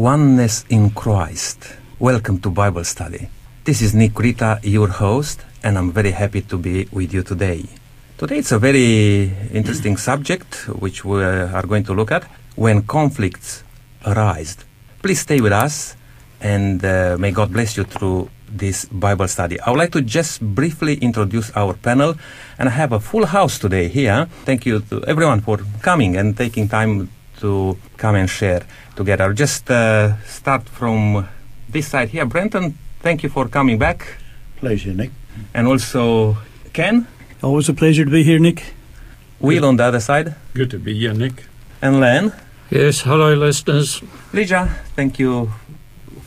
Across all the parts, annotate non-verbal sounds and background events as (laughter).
Oneness in Christ. Welcome to Bible study. This is Nick Rita, your host, and I'm very happy to be with you today. Today it's a very interesting (clears throat) subject which we are going to look at when conflicts arise. Please stay with us and uh, may God bless you through this Bible study. I would like to just briefly introduce our panel, and I have a full house today here. Thank you to everyone for coming and taking time to come and share together. Just uh, start from this side here. Brenton, thank you for coming back. Pleasure, Nick. And also Ken. Always a pleasure to be here, Nick. Will on the other side. Good to be here, Nick. And Len. Yes, hello, listeners. Lydia, thank you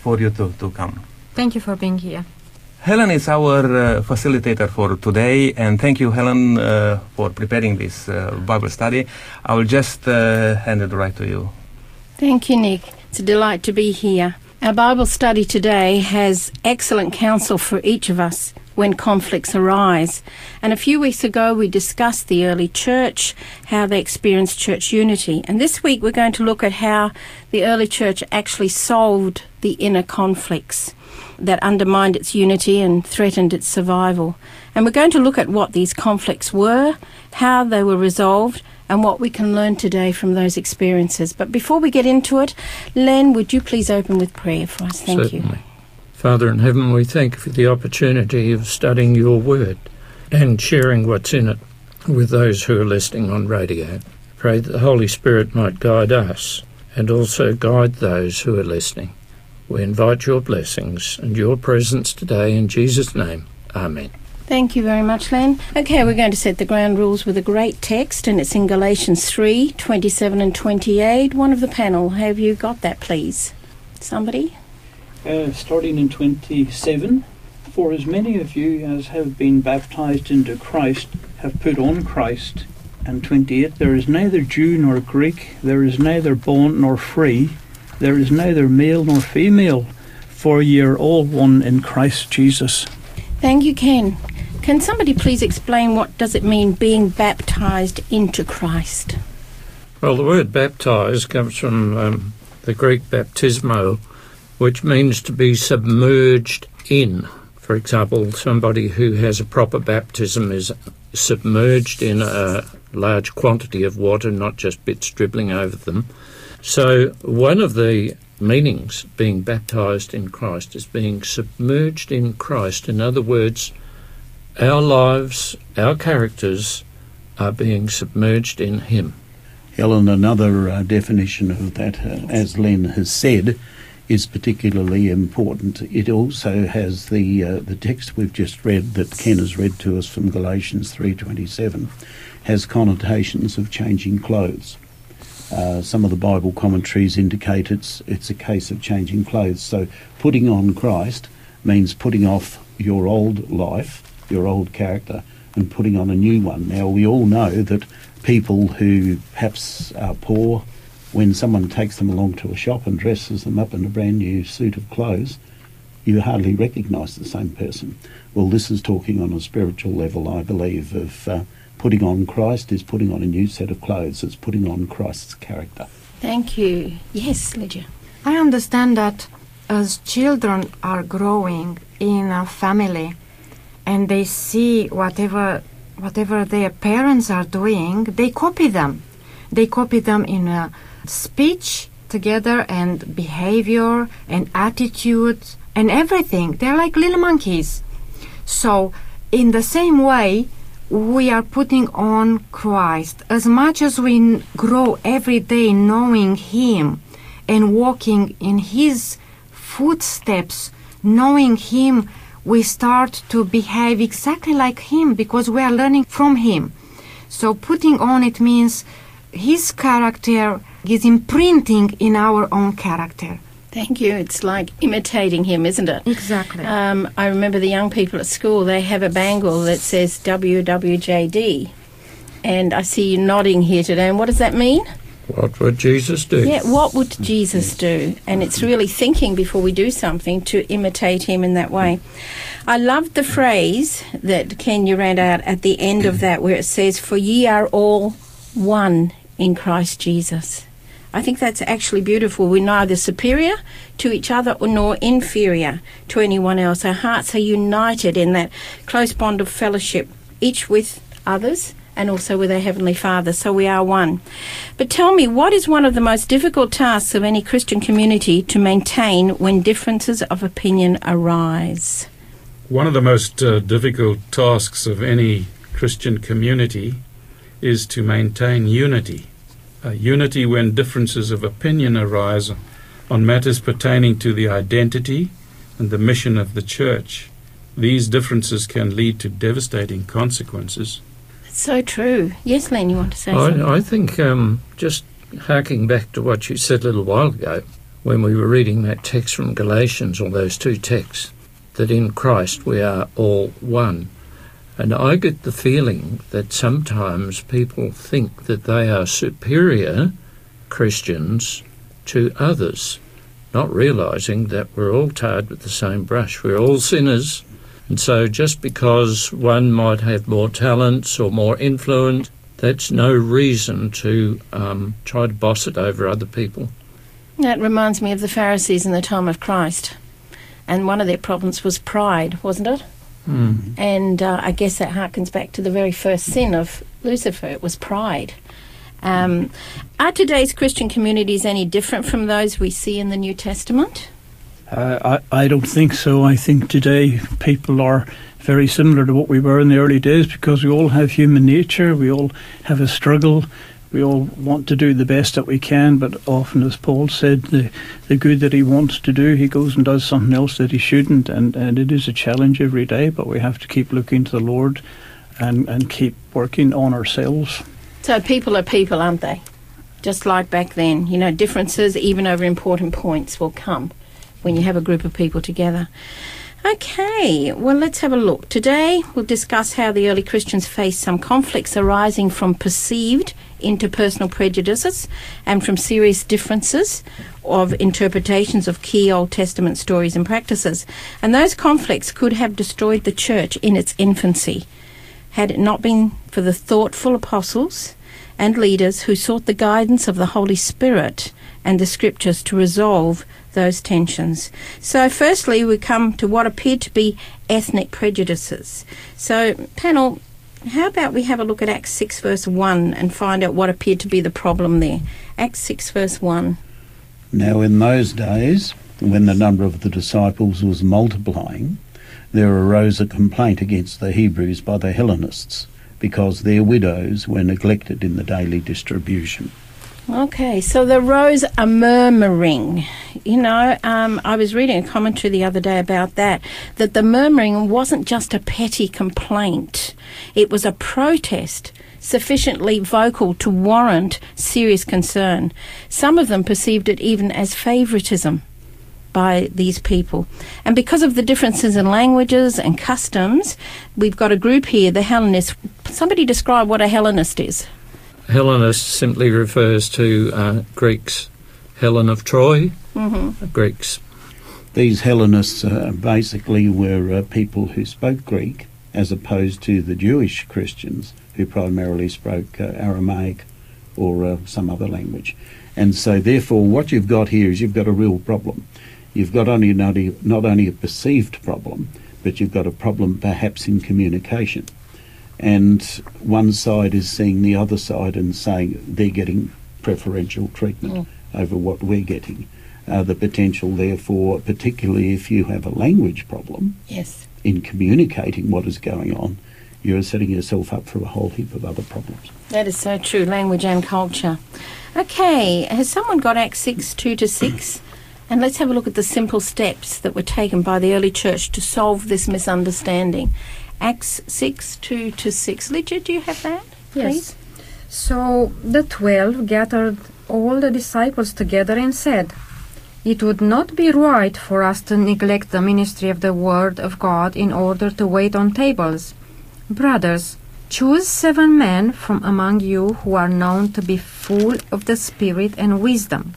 for you to, to come. Thank you for being here. Helen is our uh, facilitator for today, and thank you, Helen, uh, for preparing this uh, Bible study. I will just uh, hand it right to you. Thank you, Nick. It's a delight to be here. Our Bible study today has excellent counsel for each of us when conflicts arise. And a few weeks ago, we discussed the early church, how they experienced church unity. And this week, we're going to look at how the early church actually solved the inner conflicts that undermined its unity and threatened its survival. And we're going to look at what these conflicts were, how they were resolved, and what we can learn today from those experiences. But before we get into it, Len, would you please open with prayer for us? Thank Certainly. you. Father in heaven, we thank you for the opportunity of studying your word and sharing what's in it with those who are listening on radio. Pray that the Holy Spirit might guide us and also guide those who are listening. We invite your blessings and your presence today in Jesus' name. Amen. Thank you very much, Len. Okay, we're going to set the ground rules with a great text, and it's in Galatians 3 27 and 28. One of the panel, have you got that, please? Somebody? Uh, starting in 27, for as many of you as have been baptized into Christ have put on Christ. And 28, there is neither Jew nor Greek, there is neither bond nor free, there is neither male nor female, for ye are all one in Christ Jesus. Thank you, Ken. Can somebody please explain what does it mean being baptized into Christ? Well, the word baptize comes from um, the Greek baptismo, which means to be submerged in. For example, somebody who has a proper baptism is submerged in a large quantity of water, not just bits dribbling over them. So, one of the meanings being baptized in Christ is being submerged in Christ. In other words, our lives, our characters are being submerged in Him. Helen, another uh, definition of that, uh, as Len has said, is particularly important. It also has the uh, the text we've just read that Ken has read to us from Galatians three twenty seven, has connotations of changing clothes. Uh, some of the Bible commentaries indicate it's it's a case of changing clothes. So putting on Christ means putting off your old life, your old character, and putting on a new one. Now we all know that people who perhaps are poor, when someone takes them along to a shop and dresses them up in a brand new suit of clothes, you hardly recognise the same person. Well, this is talking on a spiritual level, I believe, of uh, putting on Christ is putting on a new set of clothes. It's putting on Christ's character. Thank you. Yes, Lydia. I understand that as children are growing in a family and they see whatever whatever their parents are doing, they copy them. They copy them in a speech together and behavior and attitude and everything. They're like little monkeys. So, in the same way, we are putting on Christ. As much as we grow every day knowing Him and walking in His footsteps, knowing Him, we start to behave exactly like Him because we are learning from Him. So putting on it means His character is imprinting in our own character. Thank you. It's like imitating him, isn't it? Exactly. Um, I remember the young people at school, they have a bangle that says WWJD. And I see you nodding here today. And what does that mean? What would Jesus do? Yeah, what would Jesus do? And it's really thinking before we do something to imitate him in that way. I loved the phrase that Ken you ran out at the end of that where it says, For ye are all one in Christ Jesus. I think that's actually beautiful. We're neither superior to each other nor inferior to anyone else. Our hearts are united in that close bond of fellowship, each with others and also with our Heavenly Father. So we are one. But tell me, what is one of the most difficult tasks of any Christian community to maintain when differences of opinion arise? One of the most uh, difficult tasks of any Christian community is to maintain unity. Uh, unity when differences of opinion arise on matters pertaining to the identity and the mission of the church. These differences can lead to devastating consequences. So true. Yes, Len, you want to say something? I, I think um, just harking back to what you said a little while ago when we were reading that text from Galatians, or those two texts, that in Christ we are all one. And I get the feeling that sometimes people think that they are superior Christians to others, not realizing that we're all tarred with the same brush. We're all sinners. And so just because one might have more talents or more influence, that's no reason to um, try to boss it over other people. That reminds me of the Pharisees in the time of Christ. And one of their problems was pride, wasn't it? Mm. And uh, I guess that harkens back to the very first sin of Lucifer. It was pride. Um, are today's Christian communities any different from those we see in the New Testament? Uh, I, I don't think so. I think today people are very similar to what we were in the early days because we all have human nature, we all have a struggle, we all want to do the best that we can, but often, as Paul said, the, the good that he wants to do, he goes and does something else that he shouldn't, and, and it is a challenge every day, but we have to keep looking to the Lord and, and keep working on ourselves. So people are people, aren't they? Just like back then, you know, differences, even over important points, will come when you have a group of people together. Okay, well, let's have a look. Today, we'll discuss how the early Christians faced some conflicts arising from perceived interpersonal prejudices and from serious differences of interpretations of key Old Testament stories and practices. And those conflicts could have destroyed the church in its infancy had it not been for the thoughtful apostles and leaders who sought the guidance of the Holy Spirit and the scriptures to resolve those tensions. So, firstly, we come to what appeared to be ethnic prejudices. So, panel, how about we have a look at Acts 6, verse 1 and find out what appeared to be the problem there? Acts 6, verse 1. Now, in those days, when the number of the disciples was multiplying, there arose a complaint against the Hebrews by the Hellenists because their widows were neglected in the daily distribution. Okay, so the rose are murmuring. You know, um, I was reading a commentary the other day about that, that the murmuring wasn't just a petty complaint, it was a protest sufficiently vocal to warrant serious concern. Some of them perceived it even as favoritism by these people. And because of the differences in languages and customs, we've got a group here, the Hellenists. Somebody describe what a Hellenist is. Hellenist simply refers to uh, Greeks, Helen of Troy, Mm-hmm. Greeks. These Hellenists uh, basically were uh, people who spoke Greek as opposed to the Jewish Christians who primarily spoke uh, Aramaic or uh, some other language. And so, therefore, what you've got here is you've got a real problem. You've got only not, not only a perceived problem, but you've got a problem perhaps in communication. And one side is seeing the other side and saying they're getting preferential treatment over what we're getting. Uh, the potential, therefore, particularly if you have a language problem Yes. in communicating what is going on, you're setting yourself up for a whole heap of other problems. That is so true, language and culture. Okay, has someone got Acts 6, 2 to 6? (clears throat) And let's have a look at the simple steps that were taken by the early church to solve this misunderstanding. Acts 6, 2 to 6. Lydia, do you have that? Yes. So the twelve gathered all the disciples together and said, It would not be right for us to neglect the ministry of the Word of God in order to wait on tables. Brothers, choose seven men from among you who are known to be full of the Spirit and wisdom.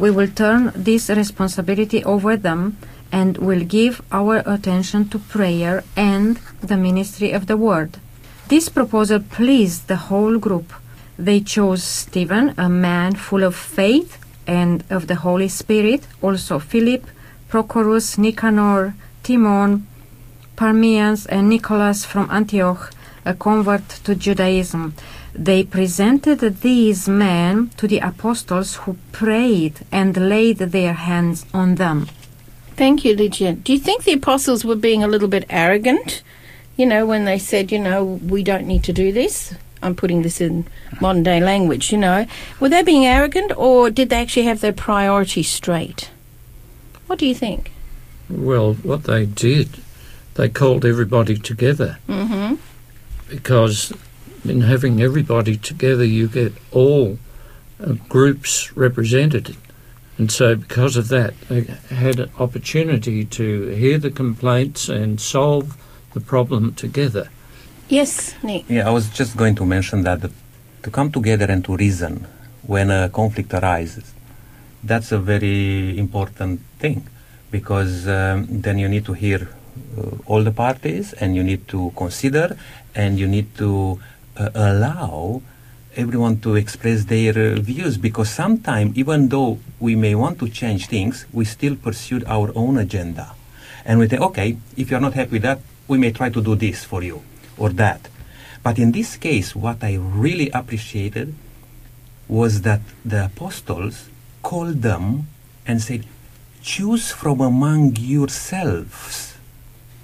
We will turn this responsibility over them and will give our attention to prayer and the ministry of the Word. This proposal pleased the whole group. They chose Stephen, a man full of faith and of the Holy Spirit, also Philip, Prochorus, Nicanor, Timon, Parmenas, and Nicholas from Antioch, a convert to Judaism. They presented these men to the apostles who prayed and laid their hands on them. Thank you, Lydia. Do you think the apostles were being a little bit arrogant? You know, when they said, you know, we don't need to do this. I'm putting this in modern day language, you know. Were they being arrogant or did they actually have their priorities straight? What do you think? Well, what they did, they called everybody together Mm-hmm. because in having everybody together, you get all uh, groups represented. And so, because of that, they had an opportunity to hear the complaints and solve the problem together. Yes, Nick. Yeah, I was just going to mention that the, to come together and to reason when a conflict arises, that's a very important thing because um, then you need to hear uh, all the parties and you need to consider and you need to uh, allow everyone to express their uh, views because sometimes even though we may want to change things we still pursued our own agenda and we think okay if you're not happy with that we may try to do this for you or that but in this case what i really appreciated was that the apostles called them and said choose from among yourselves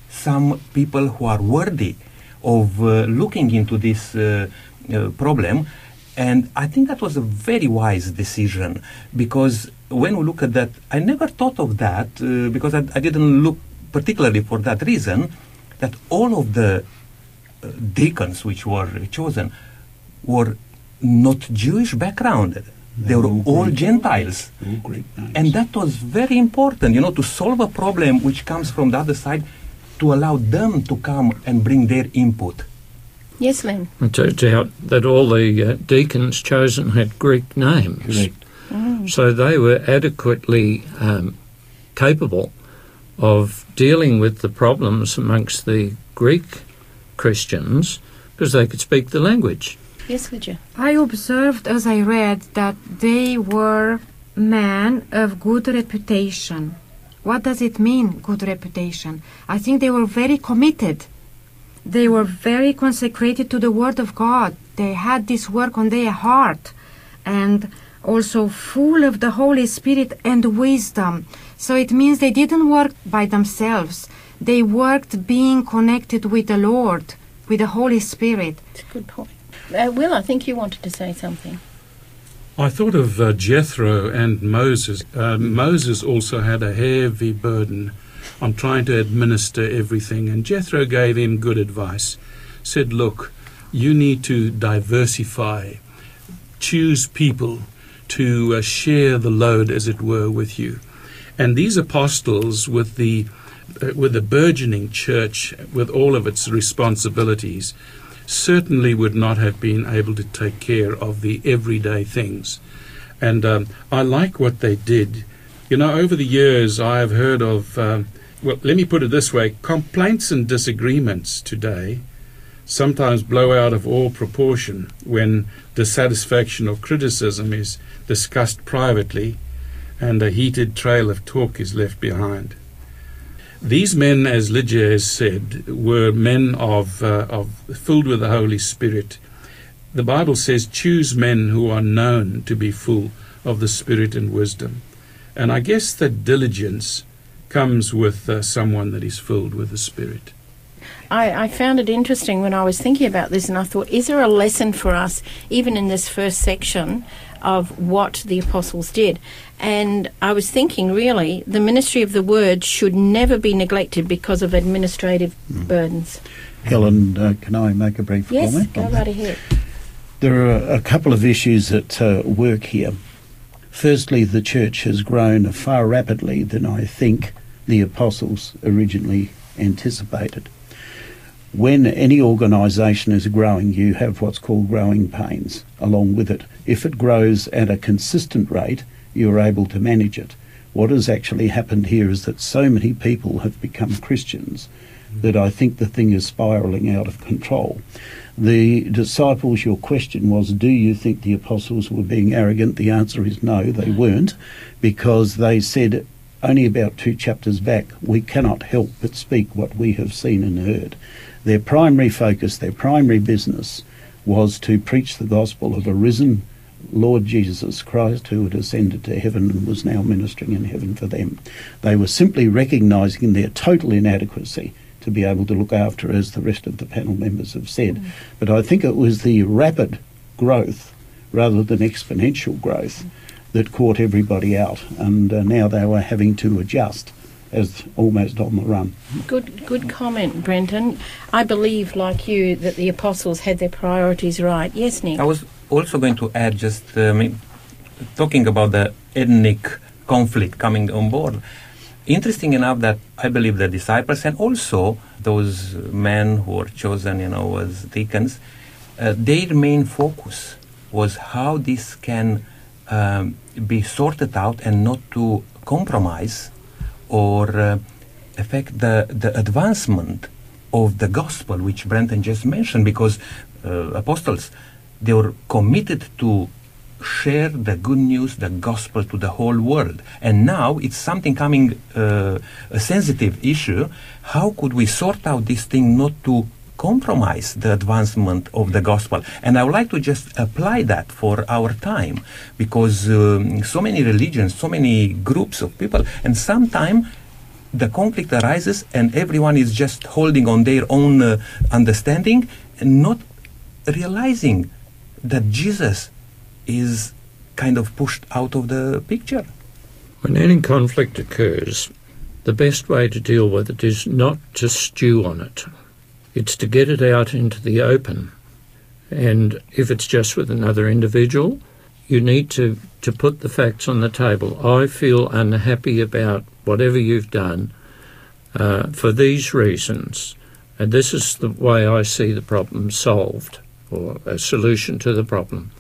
some people who are worthy of uh, looking into this uh, uh, problem. And I think that was a very wise decision because when we look at that, I never thought of that uh, because I, I didn't look particularly for that reason that all of the uh, deacons which were chosen were not Jewish backgrounded. They were all. Gentiles. All And that was very important, you know, to solve a problem which comes from the other side, to allow them to come and bring their input. Yes, Len. It turns out that all the uh, deacons chosen had Greek names. Correct. So they were adequately um, capable of dealing with the problems amongst the Greek Christians because they could speak the language. Yes, Lydia. I observed as I read that they were men of good reputation. What does it mean, good reputation? I think they were very committed. They were very consecrated to the Word of God. They had this work on their heart and also full of the Holy Spirit and wisdom. So it means they didn't work by themselves. They worked being connected with the Lord, with the Holy Spirit. It's a good point. Uh, Will, I think you wanted to say something. I thought of uh, Jethro and Moses. Uh, Moses also had a heavy burden on trying to administer everything, and Jethro gave him good advice. Said, Look, you need to diversify, choose people to uh, share the load, as it were, with you. And these apostles, with the uh, with the burgeoning church, with all of its responsibilities, certainly would not have been able to take care of the everyday things. And um, I like what they did. You know, over the years, I have heard of, um, well, let me put it this way complaints and disagreements today sometimes blow out of all proportion when dissatisfaction or criticism is discussed privately and a heated trail of talk is left behind. These men, as Lydia has said, were men of, uh, of filled with the Holy Spirit. The Bible says, "Choose men who are known to be full of the Spirit and wisdom." And I guess that diligence comes with uh, someone that is filled with the Spirit. I, I found it interesting when I was thinking about this, and I thought, is there a lesson for us, even in this first section, of what the apostles did? And I was thinking, really, the ministry of the word should never be neglected because of administrative burdens. Helen, uh, can I make a brief Yes, comment? go right that? ahead. There are a couple of issues at uh, work here. Firstly, the church has grown far rapidly than I think the apostles originally anticipated. When any organisation is growing, you have what's called growing pains along with it. If it grows at a consistent rate, you're able to manage it. What has actually happened here is that so many people have become Christians that I think the thing is spiraling out of control. The disciples, your question was, do you think the apostles were being arrogant? The answer is no, they weren't, because they said only about two chapters back, we cannot help but speak what we have seen and heard. Their primary focus, their primary business, was to preach the gospel of a risen Lord Jesus Christ who had ascended to heaven and was now ministering in heaven for them. They were simply recognizing their total inadequacy to be able to look after, as the rest of the panel members have said. Mm. But I think it was the rapid growth rather than exponential growth that caught everybody out, and uh, now they were having to adjust as almost on the run. Good, good comment, Brenton. I believe, like you, that the apostles had their priorities right. Yes, Nick. I was also going to add, just um, talking about the ethnic conflict coming on board. Interesting enough that I believe the disciples and also those men who were chosen, you know, as deacons, uh, their main focus was how this can um, be sorted out and not to compromise or uh, affect the, the advancement of the gospel, which Brenton just mentioned, because uh, apostles, they were committed to share the good news, the gospel to the whole world. And now it's something coming, uh, a sensitive issue. How could we sort out this thing not to compromise the advancement of the gospel? And I would like to just apply that for our time because um, so many religions, so many groups of people, and sometimes the conflict arises and everyone is just holding on their own uh, understanding and not realizing that Jesus is kind of pushed out of the picture. When any conflict occurs, the best way to deal with it is not to stew on it. It's to get it out into the open. And if it's just with another individual, you need to, to put the facts on the table. I feel unhappy about whatever you've done uh, for these reasons. And this is the way I see the problem solved, or a solution to the problem.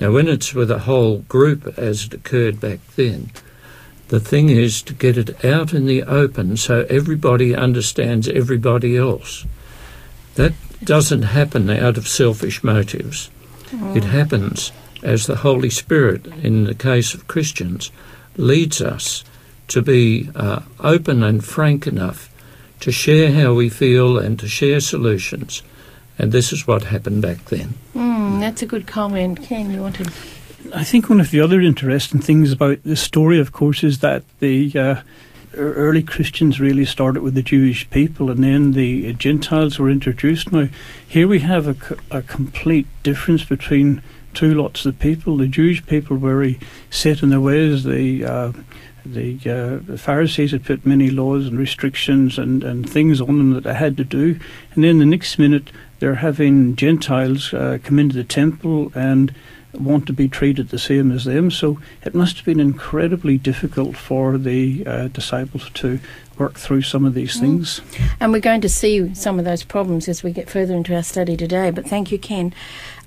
Now, when it's with a whole group, as it occurred back then, the thing is to get it out in the open so everybody understands everybody else. That doesn't happen out of selfish motives. Mm. It happens as the Holy Spirit, in the case of Christians, leads us to be uh, open and frank enough to share how we feel and to share solutions. And this is what happened back then. Mm, that's a good comment. Ken, you wanted. I think one of the other interesting things about this story, of course, is that the uh, early Christians really started with the Jewish people, and then the Gentiles were introduced. Now, here we have a, a complete difference between two lots of people. The Jewish people were very set in their ways. The uh, the, uh, the Pharisees had put many laws and restrictions and, and things on them that they had to do, and then the next minute they're having Gentiles uh, come into the temple and want to be treated the same as them. So it must have been incredibly difficult for the uh, disciples to work through some of these mm. things. And we're going to see some of those problems as we get further into our study today. But thank you, Ken.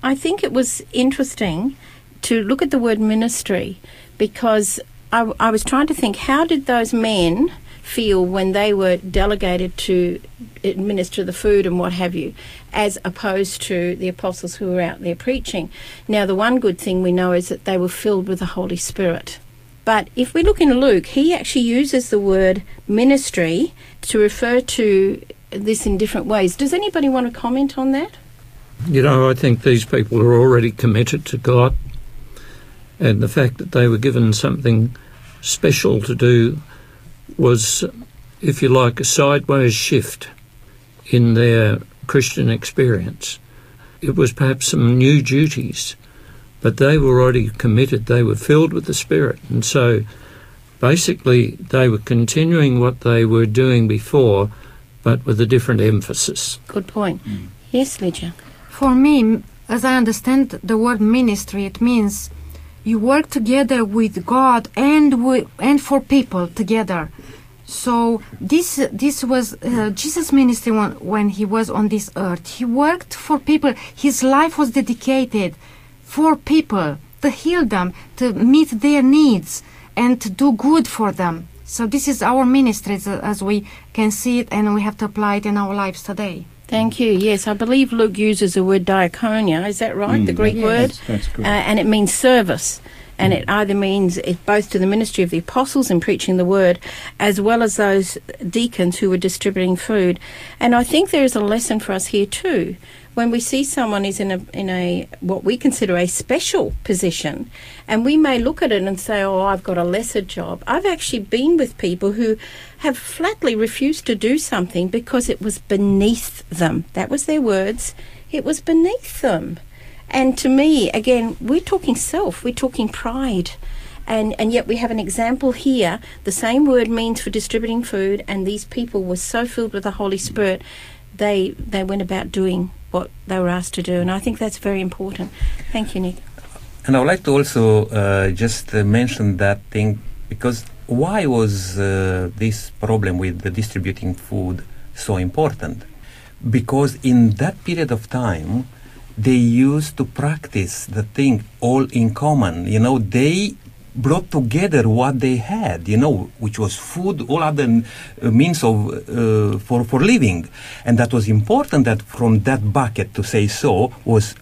I think it was interesting to look at the word ministry because I, I was trying to think how did those men feel when they were delegated to administer the food and what have you, as opposed to the apostles who were out there preaching. Now, the one good thing we know is that they were filled with the Holy Spirit. But if we look in Luke, he actually uses the word ministry to refer to this in different ways. Does anybody want to comment on that? You know, I think these people are already committed to God, and the fact that they were given something special to do was, if you like, a sideways shift in their Christian experience. It was perhaps some new duties, but they were already committed. They were filled with the Spirit. And so basically, they were continuing what they were doing before, but with a different emphasis. Good point. Mm. Yes, Lydia. For me, as I understand the word ministry, it means you work together with God and with, and for people together. So this this was uh, Jesus' ministry when, when he was on this earth. He worked for people. His life was dedicated for people to heal them, to meet their needs, and to do good for them. So this is our ministry as, as we can see it, and we have to apply it in our lives today. Thank you. Yes, I believe Luke uses the word diaconia. Is that right? Mm, the Greek word? That's, that's uh, and it means service. And it either means it both to the ministry of the apostles in preaching the word, as well as those deacons who were distributing food. And I think there is a lesson for us here too. When we see someone is in a in a what we consider a special position, and we may look at it and say, "Oh, I've got a lesser job." I've actually been with people who have flatly refused to do something because it was beneath them. That was their words. It was beneath them. And to me, again, we're talking self, we're talking pride. And, and yet we have an example here. The same word means for distributing food, and these people were so filled with the Holy Spirit, they, they went about doing what they were asked to do. And I think that's very important. Thank you, Nick. And I would like to also uh, just uh, mention that thing because why was uh, this problem with the distributing food so important? Because in that period of time, they used to practice the thing all in common. You know, they brought together what they had, you know, which was food, all other uh, means of uh, for for living, and that was important. That from that bucket, to say so, was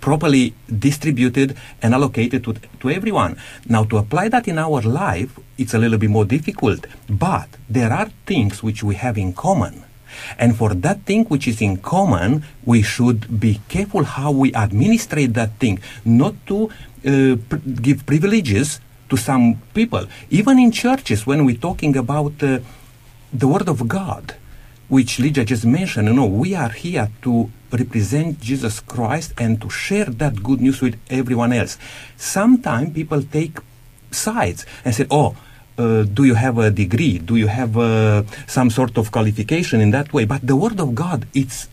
properly distributed and allocated to, to everyone. Now, to apply that in our life, it's a little bit more difficult, but there are things which we have in common. And for that thing which is in common, we should be careful how we administrate that thing, not to uh, pr- give privileges to some people. Even in churches, when we're talking about uh, the Word of God, which Lydia just mentioned, you know, we are here to represent Jesus Christ and to share that good news with everyone else. Sometimes people take sides and say, oh, uh, do you have a degree? Do you have uh, some sort of qualification in that way? But the Word of God, it's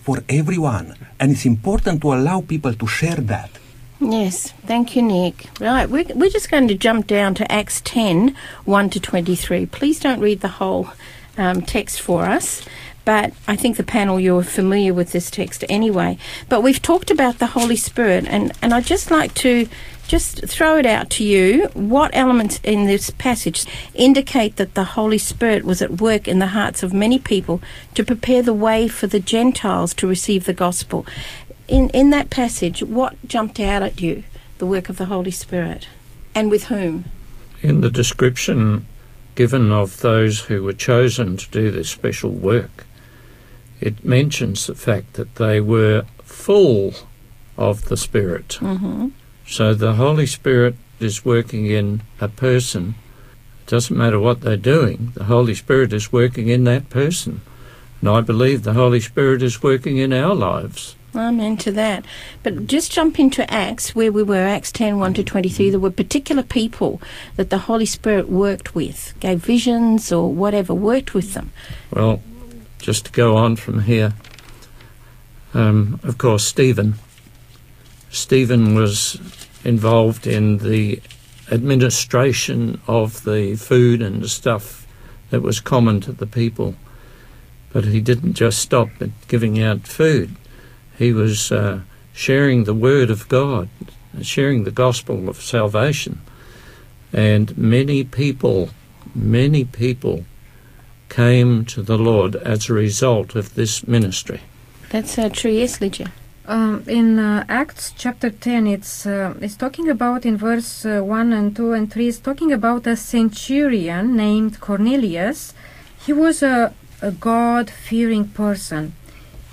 for everyone. And it's important to allow people to share that. Yes, thank you, Nick. Right, we're, we're just going to jump down to Acts 10 1 to 23. Please don't read the whole um, text for us, but I think the panel you're familiar with this text anyway. But we've talked about the Holy Spirit, and, and I'd just like to just throw it out to you. What elements in this passage indicate that the Holy Spirit was at work in the hearts of many people to prepare the way for the Gentiles to receive the gospel? In, in that passage, what jumped out at you? The work of the Holy Spirit. And with whom? In the description given of those who were chosen to do this special work, it mentions the fact that they were full of the Spirit. Mm-hmm. So the Holy Spirit is working in a person. It doesn't matter what they're doing, the Holy Spirit is working in that person. And I believe the Holy Spirit is working in our lives. Amen to that. But just jump into Acts, where we were, Acts 10 1 to 23. There were particular people that the Holy Spirit worked with, gave visions or whatever, worked with them. Well, just to go on from here, um, of course, Stephen. Stephen was involved in the administration of the food and stuff that was common to the people. But he didn't just stop at giving out food. He was uh, sharing the word of God, sharing the gospel of salvation. And many people, many people came to the Lord as a result of this ministry. That's uh, true, yes, Lydia. Um, in uh, Acts chapter 10, it's, uh, it's talking about in verse uh, 1 and 2 and 3, it's talking about a centurion named Cornelius. He was a, a God fearing person.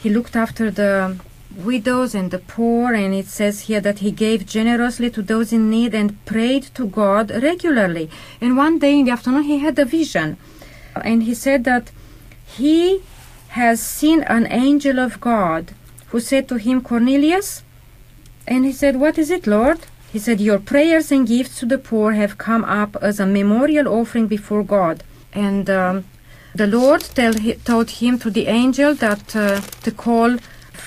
He looked after the widows and the poor, and it says here that he gave generously to those in need and prayed to God regularly. And one day in the afternoon, he had a vision, and he said that he has seen an angel of God who said to him, Cornelius, and he said, What is it, Lord? He said, Your prayers and gifts to the poor have come up as a memorial offering before God. And um, the Lord tell, told him to the angel that uh, to call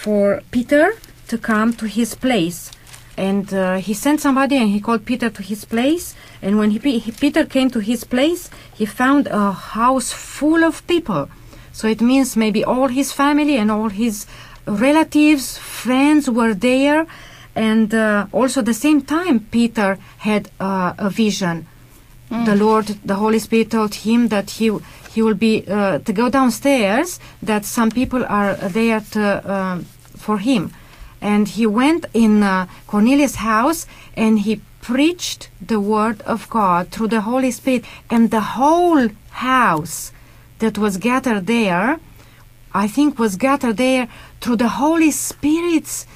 for Peter to come to his place. And uh, he sent somebody and he called Peter to his place. And when he, he, Peter came to his place, he found a house full of people. So it means maybe all his family and all his relatives, friends were there. And uh, also, at the same time, Peter had uh, a vision. The Lord, the Holy Spirit told him that he he will be uh, to go downstairs. That some people are there to, uh, for him, and he went in uh, Cornelius' house and he preached the word of God through the Holy Spirit, and the whole house that was gathered there, I think, was gathered there through the Holy Spirit's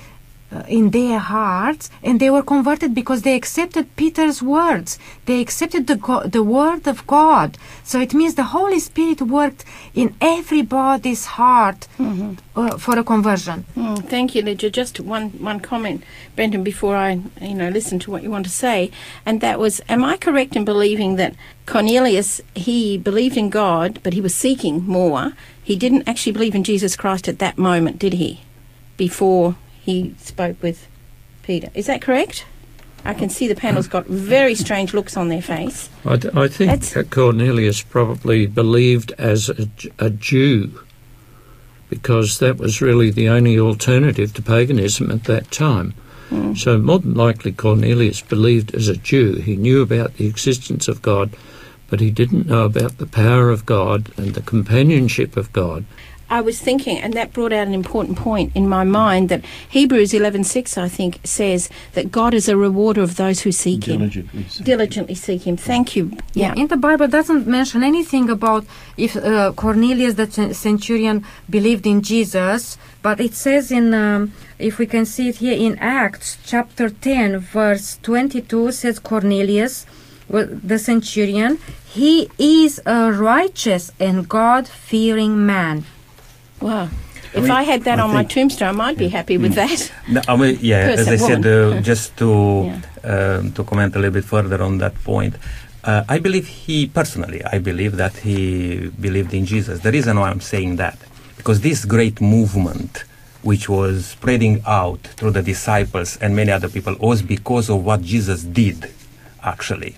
uh, in their hearts and they were converted because they accepted Peter's words. They accepted the, go- the word of God. So it means the Holy Spirit worked in everybody's heart uh, for a conversion. Mm, thank you, Lydia. Just one, one comment, Brenton, before I you know listen to what you want to say, and that was: Am I correct in believing that Cornelius he believed in God, but he was seeking more? He didn't actually believe in Jesus Christ at that moment, did he? Before he spoke with Peter, is that correct? I can see the panel's got very strange looks on their face. I, think That's- Cornelius probably believed as a Jew because that was really the only alternative to paganism at that time. Hmm. So, more than likely, Cornelius believed as a Jew. He knew about the existence of God, but he didn't know about the power of God and the companionship of God. I was thinking, and that brought out an important point in my mind that Hebrews eleven six, I think, says that God is a rewarder of those who seek Him, Diligently. seek. diligently seek Him. Thank you. Yeah. In the Bible doesn't mention anything about if uh, Cornelius the centurion believed in Jesus, but it says in um, if we can see it here in Acts chapter 10 verse 22 says Cornelius the centurion he is a righteous and God-fearing man. Wow. If mean, I had that I on my tombstone, I might be happy with that. No, I mean, yeah, (laughs) as I Person, said, uh, just to Yeah. um, to comment a little bit further on that point, uh, I believe he personally, I believe that he believed in Jesus. The reason why I'm saying that, because this great movement, which was spreading out through the disciples and many other people, was because of what Jesus did, actually.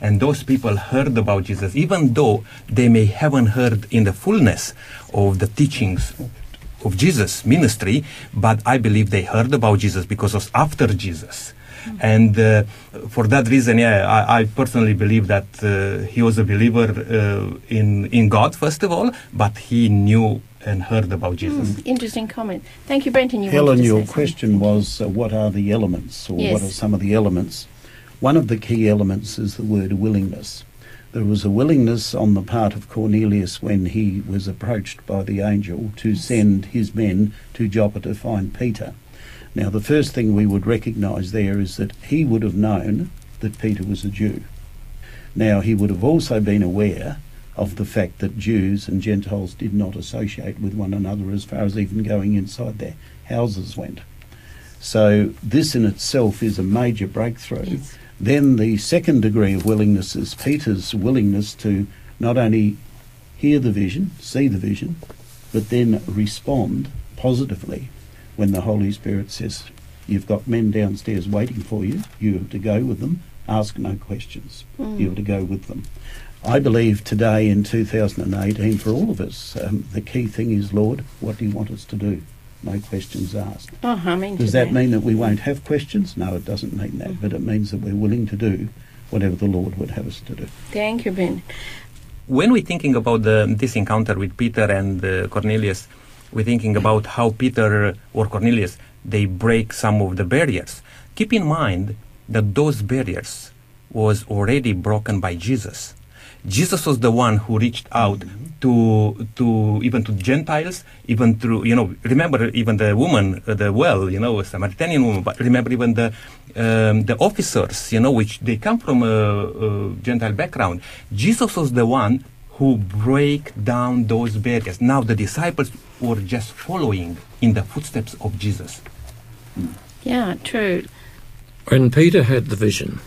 And those people heard about Jesus, even though they may haven't heard in the fullness of the teachings of Jesus' ministry, but I believe they heard about Jesus because it was after Jesus. And uh, for that reason, yeah, I, I personally believe that uh, he was a believer uh, in in God first of all, but he knew and heard about Jesus. Interesting comment. Thank you, Brenton. You Helen, your question was uh, what are the elements, or what are some of the elements? One of the key elements is the word willingness. There was a willingness on the part of Cornelius when he was approached by the angel to send his men to Joppa to find Peter. Now, the first thing we would recognise there is that he would have known that Peter was a Jew. Now, he would have also been aware of the fact that Jews and Gentiles did not associate with one another as far as even going inside their houses went. So, this in itself is a major breakthrough. Then, the second degree of willingness is Peter's willingness to not only hear the vision, see the vision, but then respond positively when the Holy Spirit says, You've got men downstairs waiting for you, you have to go with them, ask no questions, you have to go with them. I believe today in 2018, for all of us, um, the key thing is, Lord, what do you want us to do? No questions asked. Oh, I'm into Does that mean that we won't have questions? No, it doesn't mean that, but it means that we're willing to do whatever the Lord would have us to do. Thank you, Ben. when we're thinking about the, this encounter with Peter and uh, Cornelius, we're thinking about how Peter or Cornelius they break some of the barriers. Keep in mind that those barriers was already broken by Jesus. Jesus was the one who reached out to to even to Gentiles, even through you know remember even the woman uh, the well you know a Samaritan woman, but remember even the um, the officers you know which they come from a, a Gentile background. Jesus was the one who break down those barriers. Now the disciples were just following in the footsteps of Jesus. Yeah, true. When Peter had the vision,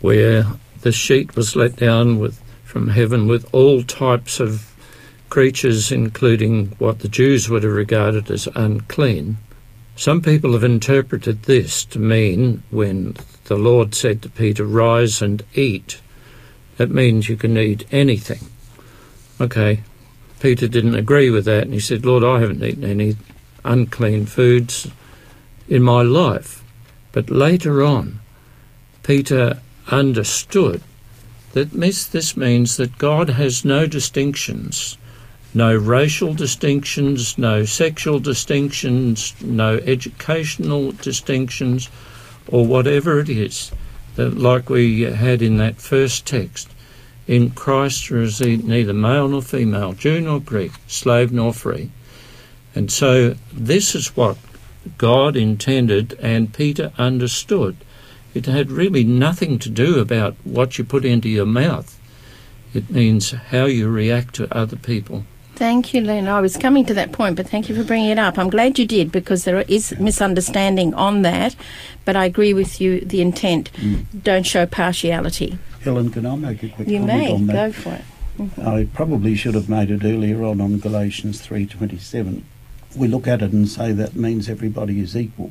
where the sheet was let down with from heaven with all types of creatures, including what the Jews would have regarded as unclean, some people have interpreted this to mean when the Lord said to Peter, Rise and eat, it means you can eat anything. Okay, Peter didn't agree with that, and he said, Lord, I haven't eaten any unclean foods in my life. But later on, Peter understood that this, this means that God has no distinctions, no racial distinctions, no sexual distinctions, no educational distinctions, or whatever it is, that, like we had in that first text. In Christ there is neither male nor female, Jew nor Greek, slave nor free. And so this is what God intended and Peter understood. It had really nothing to do about what you put into your mouth. It means how you react to other people. Thank you, Len. I was coming to that point, but thank you for bringing it up. I'm glad you did because there is misunderstanding on that, but I agree with you. The intent Mm. don't show partiality. Helen, can I make a quick You comment may on that? You may go for it. I probably should have made it earlier on on Galatians 3:27. We look at it and say that means everybody is equal.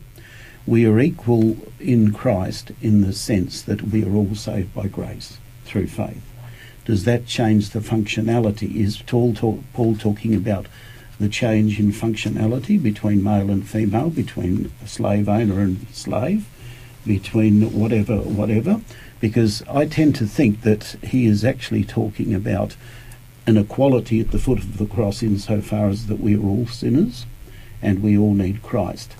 We are equal in Christ in the sense that we are all saved by grace through faith. Does that change the functionality? Is Paul, talk, Paul talking about the change in functionality between male and female, between slave owner and slave, between whatever, whatever? Because I tend to think that he is actually talking about an equality at the foot of the cross insofar as that we are all sinners and we all need Christ.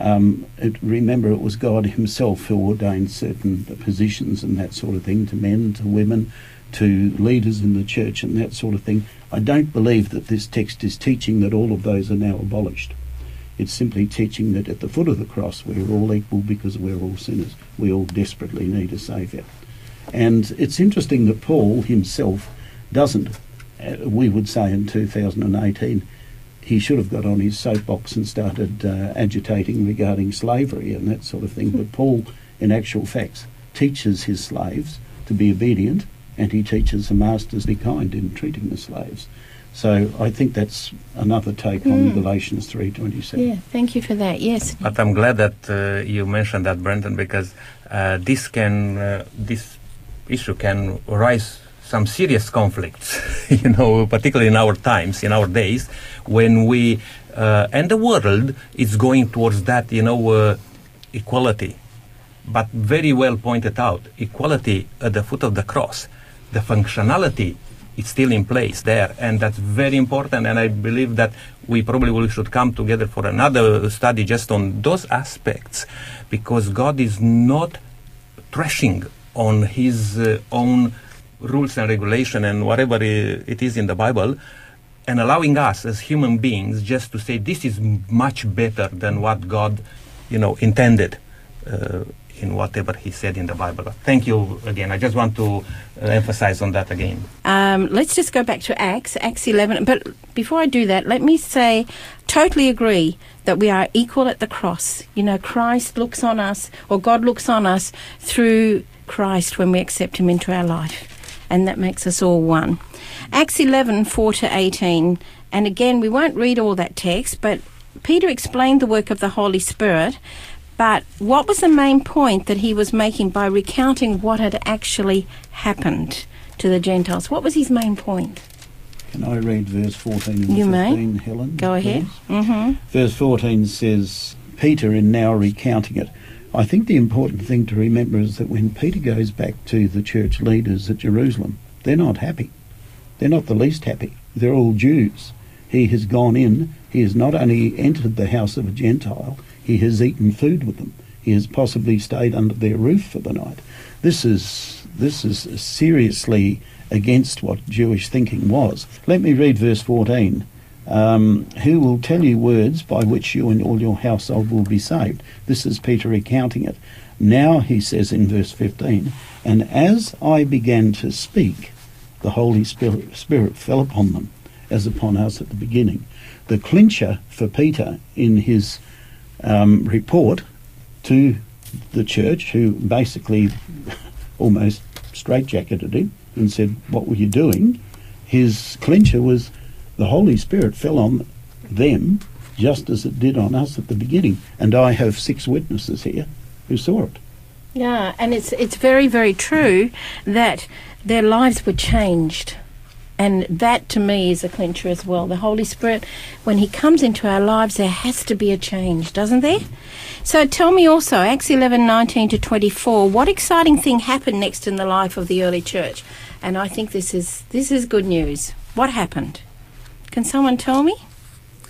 Um, it, remember, it was God Himself who ordained certain positions and that sort of thing to men, to women, to leaders in the church and that sort of thing. I don't believe that this text is teaching that all of those are now abolished. It's simply teaching that at the foot of the cross we're all equal because we're all sinners. We all desperately need a Saviour. And it's interesting that Paul himself doesn't, uh, we would say in 2018, he should have got on his soapbox and started uh, agitating regarding slavery and that sort of thing. But (laughs) Paul, in actual facts, teaches his slaves to be obedient and he teaches the masters to be kind in treating the slaves. So I think that's another take on Mm. Galatians 3.27. Yeah, thank you for that. Yes. But I'm glad that uh, you mentioned that, Brenton, because uh, this can uh, this issue can arise some serious conflicts. (laughs) you know, particularly in our times, in our days, when we uh, and the world is going towards that. You know, uh, equality, but very well pointed out, equality at the foot of the cross. The functionality is still in place there, and that's very important. And I believe that we probably will, should come together for another study just on those aspects, because God is not trashing on His uh, own rules and regulation and whatever it is in the Bible, and allowing us as human beings just to say this is much better than what God, you know, intended. Uh, in whatever he said in the Bible. Thank you again. I just want to uh, emphasize on that again. Um, let's just go back to Acts, Acts 11. But before I do that, let me say, totally agree that we are equal at the cross. You know, Christ looks on us, or God looks on us through Christ when we accept Him into our life. And that makes us all one. Acts 11, 4 to 18. And again, we won't read all that text, but Peter explained the work of the Holy Spirit. But what was the main point that he was making by recounting what had actually happened to the Gentiles? What was his main point? Can I read verse 14 and You may. 15, Helen? Go ahead. Mm-hmm. Verse 14 says, Peter, in now recounting it, I think the important thing to remember is that when Peter goes back to the church leaders at Jerusalem, they're not happy. They're not the least happy. They're all Jews. He has gone in, he has not only entered the house of a Gentile, he has eaten food with them. He has possibly stayed under their roof for the night. This is this is seriously against what Jewish thinking was. Let me read verse 14 um, who will tell you words by which you and all your household will be saved. This is Peter recounting it. Now, he says in verse 15, and as I began to speak, the Holy Spirit, Spirit fell upon them, as upon us at the beginning. The clincher for Peter in his um, report to the church, who basically (laughs) almost straitjacketed him and said, What were you doing? His clincher was the Holy Spirit fell on them just as it did on us at the beginning. And I have six witnesses here who saw it. Yeah, and it's it's very very true that their lives were changed, And that to me is a clincher as well. The Holy Spirit, when He comes into our lives, there has to be a change, doesn't there? So tell me also, Acts 11 19 to 24, what exciting thing happened next in the life of the early church? And I think this is, this is good news. What happened? Can someone tell me?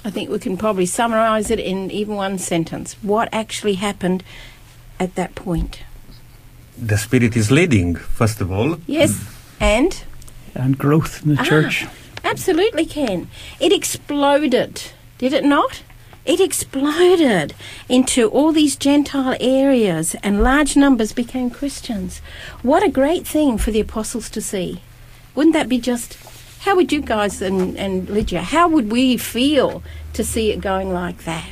I think we can probably summarise it in even one sentence. What actually happened at that point? The Spirit is leading, first of all. Yes, and? And growth in the Ah. church. Absolutely can. It exploded, did it not? It exploded into all these Gentile areas, and large numbers became Christians. What a great thing for the apostles to see. Wouldn't that be just. How would you guys and, and Lydia, how would we feel to see it going like that?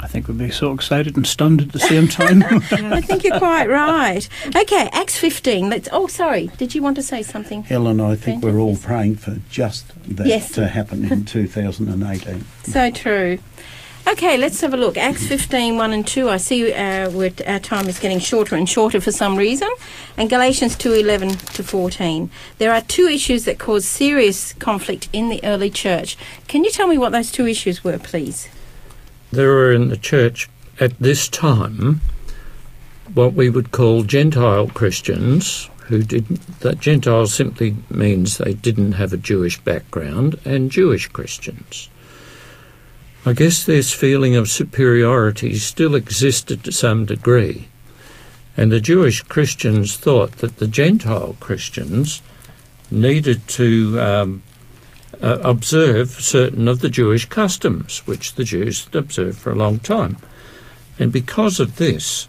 I think we'd be so excited and stunned at the same time. (laughs) I think you're quite right. Okay, Acts 15. Let's. Oh, sorry. Did you want to say something? Helen, I think we're all praying for just that Yes. to happen in 2018. So true. Okay, let's have a look. Acts 15, 1 and 2. I see uh, our time is getting shorter and shorter for some reason. And Galatians 2, 11 to 14. There are two issues that cause serious conflict in the early church. Can you tell me what those two issues were, please? There were in the church at this time what we would call Gentile Christians who didn't. That Gentile simply means they didn't have a Jewish background, and Jewish Christians. I guess this feeling of superiority still existed to some degree, and the Jewish Christians thought that the Gentile Christians needed to um, uh, observe certain of the Jewish customs, which the Jews had observed for a long time. And because of this,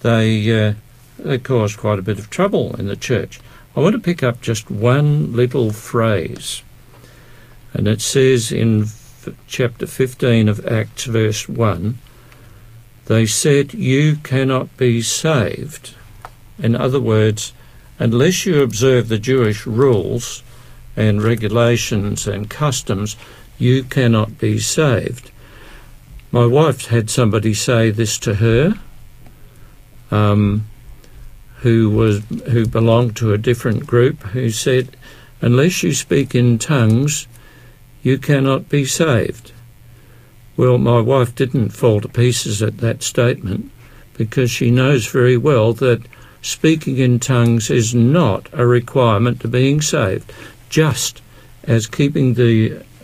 they, uh, they caused quite a bit of trouble in the church. I want to pick up just one little phrase, and it says in chapter 15 of Acts, verse 1 they said, You cannot be saved. In other words, unless you observe the Jewish rules, and regulations and customs, you cannot be saved. My wife had somebody say this to her, um, who was who belonged to a different group, who said, "Unless you speak in tongues, you cannot be saved." Well, my wife didn't fall to pieces at that statement because she knows very well that speaking in tongues is not a requirement to being saved just as keeping the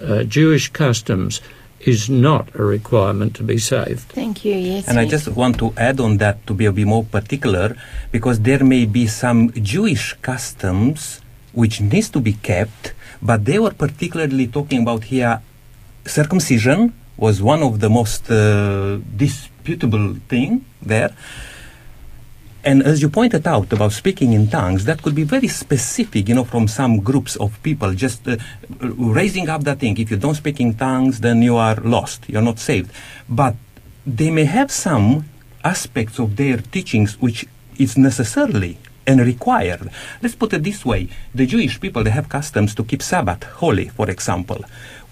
uh, Jewish customs is not a requirement to be saved. Thank you. Yes. And I just want to add on that to be a bit more particular, because there may be some Jewish customs which needs to be kept, but they were particularly talking about here circumcision was one of the most uh, disputable thing there. And as you pointed out about speaking in tongues, that could be very specific, you know, from some groups of people, just uh, raising up that thing. If you don't speak in tongues, then you are lost, you're not saved. But they may have some aspects of their teachings which is necessarily and required. Let's put it this way the Jewish people, they have customs to keep Sabbath holy, for example.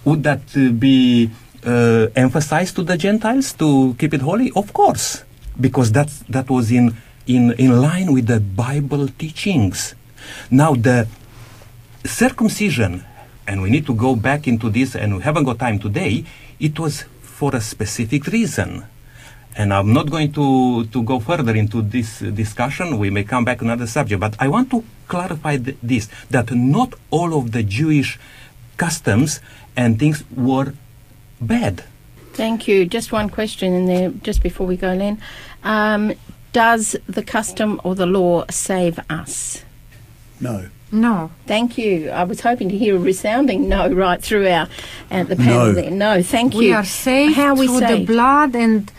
Would that uh, be uh, emphasized to the Gentiles to keep it holy? Of course, because that's, that was in in, in line with the Bible teachings. Now, the circumcision, and we need to go back into this, and we haven't got time today, it was for a specific reason. And I'm not going to, to go further into this discussion. We may come back to another subject. But I want to clarify th- this that not all of the Jewish customs and things were bad. Thank you. Just one question in there, just before we go, Len. Um, does the custom or the law save us? No. No. Thank you. I was hoping to hear a resounding no right through our at the panel No. there. No, thank you. We are saved How are we through the blood and to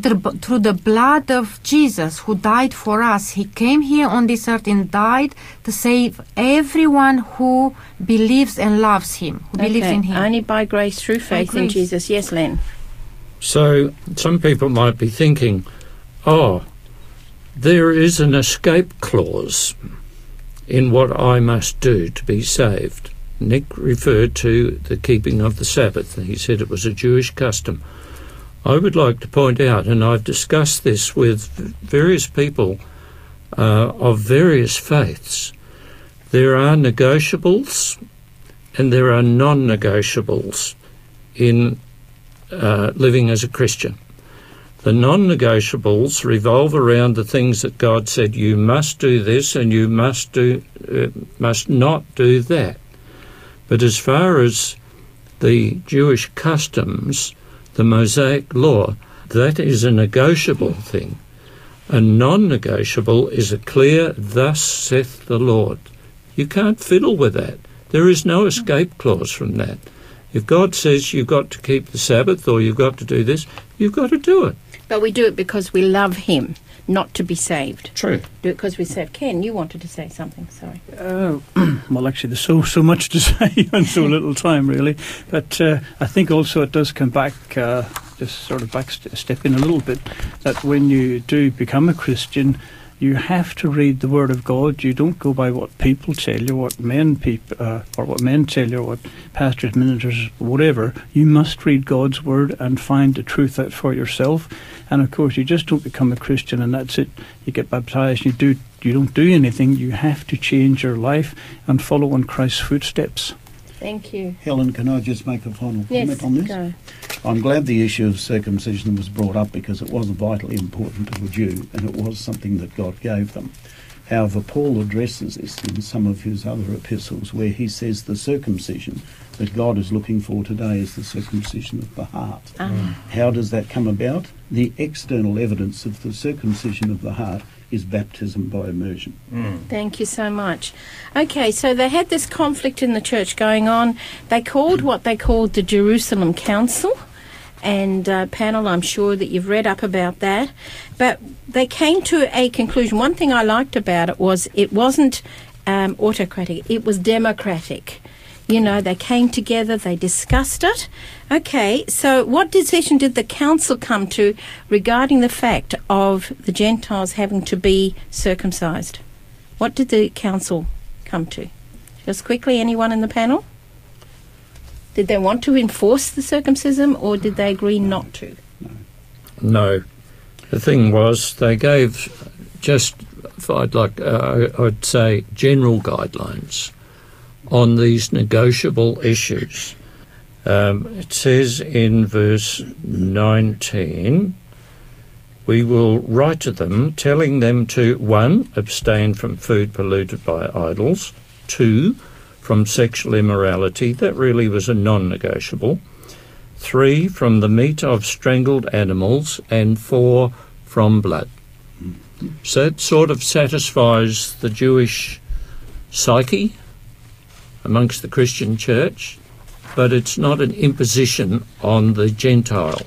the, through the blood of Jesus who died for us. He came here on this earth and died to save everyone who believes and loves him, who believes Okay, in him. Only by grace through faith in. Jesus. Yes, Len. So some people might be thinking, oh, there is an escape clause in what I must do to be saved. Nick referred to the keeping of the Sabbath. He said it was a Jewish custom. I would like to point out, and I've discussed this with various people uh, of various faiths, there are negotiables and there are non negotiables in uh, living as a Christian. The non negotiables revolve around the things that God said you must do this and you must, do, uh, must not do that. But as far as the Jewish customs, the Mosaic law, that is a negotiable thing. A non negotiable is a clear, thus saith the Lord. You can't fiddle with that. There is no escape clause from that. If God says you've got to keep the Sabbath or you've got to do this, you've got to do it. But we do it because we love Him, not to be saved. True. Do it because we saved. Ken, you wanted to say something. Sorry. Uh, (clears throat) well, actually, there's so so much to (laughs) say in so little time, really. But uh, I think also it does come back, uh, just sort of back st- step in a little bit, that when you do become a Christian, you have to read the Word of God. You don't go by what people tell you, what men peop- uh, or what men tell you, what pastors, ministers, whatever. You must read God's Word and find the truth out for yourself. And of course, you just don't become a Christian and that's it. You get baptized. You do. You don't do anything. You have to change your life and follow in Christ's footsteps. Thank you. Helen, can I just make a final Yes, comment on this? go. I'm glad the issue of circumcision was brought up because it was vitally important to a Jew and it was something that God gave them. However, Paul addresses this in some of his other epistles where he says the circumcision that God is looking for today is the circumcision of the heart. Ah. How does that come about? The external evidence of the circumcision of the heart is baptism by immersion. Thank you so much. Okay, so they had this conflict in the church going on. They called what they called the Jerusalem Council. And uh, panel, I'm sure that you've read up about that. But they came to a conclusion. One thing I liked about it was it wasn't um, autocratic, it was democratic. You know, they came together, they discussed it. Okay, so what decision did the council come to regarding the fact of the Gentiles having to be circumcised? What did the council come to? Just quickly, anyone in the panel? Did they want to enforce the circumcision or did they agree not to? No. The thing was, they gave just, I'd like, uh, I'd say, general guidelines on these negotiable issues. Um, it says in verse 19, we will write to them telling them to, one, abstain from food polluted by idols, two, from sexual immorality, that really was a non negotiable, three, from the meat of strangled animals, and four, from blood. So it sort of satisfies the Jewish psyche amongst the Christian church, but it's not an imposition on the Gentile.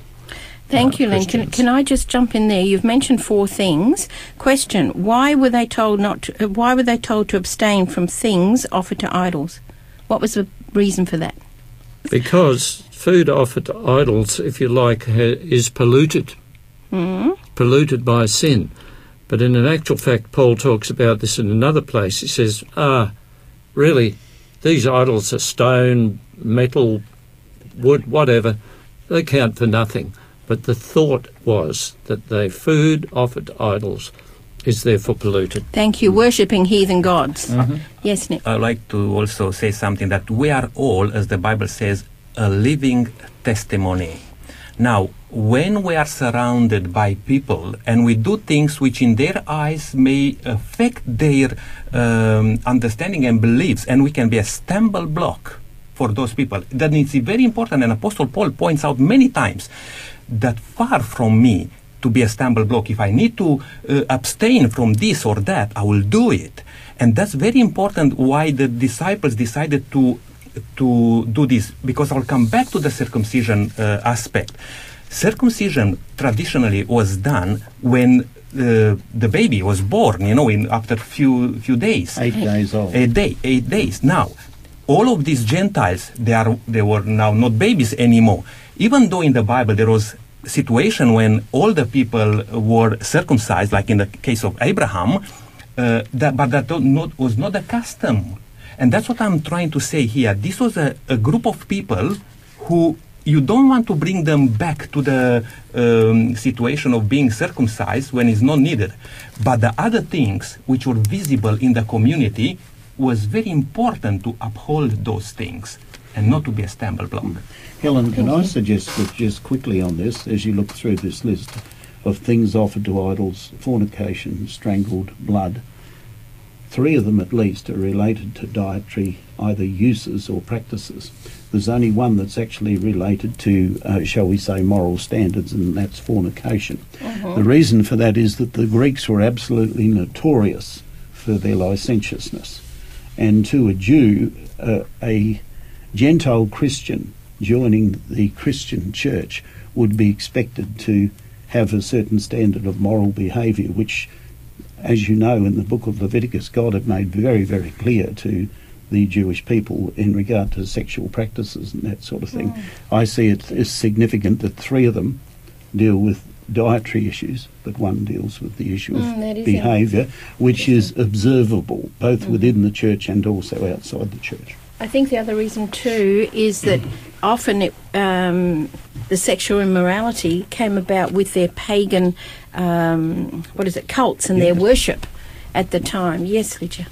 Thank uh, you, Lynn. Can, can I just jump in there? You've mentioned four things. Question: Why were they told not? To, uh, why were they told to abstain from things offered to idols? What was the reason for that? Because food offered to idols, if you like, ha- is polluted, Mm? polluted by sin. But in an actual fact, Paul talks about this in another place. He says, ah, really, these idols are stone, metal, wood, whatever. They count for nothing. But the thought was that the food offered to idols is therefore polluted. Thank you. Worshipping heathen gods. Mm-hmm. Yes, Nick. I'd like to also say something that we are all, as the Bible says, a living testimony. Now, when we are surrounded by people and we do things which in their eyes may affect their um, understanding and beliefs, and we can be a stumble block for those people, then it's very important, and Apostle Paul points out many times that far from me to be a stumble block. If I need to uh, abstain from this or that, I will do it. And that's very important why the disciples decided to to do this because I'll come back to the circumcision uh, aspect. Circumcision traditionally was done when uh, the baby was born, you know, in after few few days Eight days old. a day, eight days. Now, all of these Gentiles, they are they were now not babies anymore. Even though in the Bible there was situation when all the people were circumcised, like in the case of Abraham, uh, that, but that don't- not, was not the custom. And that's what I'm trying to say here. This was a, a group of people who you don't want to bring them back to the um, situation of being circumcised when it's not needed. But the other things which were visible in the community was very important to uphold those things and not to be a stumble block. Helen, can I suggest that just quickly on this, as you look through this list of things offered to idols, fornication, strangled, blood, three of them at least are related to dietary either uses or practices. There's only one that's actually related to, uh, shall we say, moral standards, and that's fornication. The reason for that is that the Greeks were absolutely notorious for their licentiousness. And to a Jew, uh, a Gentile Christian joining the Christian church would be expected to have a certain standard of moral behaviour, which, as you know, in the book of Leviticus, God had made very, very clear to the Jewish people in regard to sexual practices and that sort of thing. I see it as significant that three of them deal with dietary issues, but one deals with the issue of Mm, behaviour, which is observable both within the church and also outside the church. I think the other reason too is that often it, um, the sexual immorality came about with their pagan, um, what is it, cults and their worship at the time. Yes, Lydia.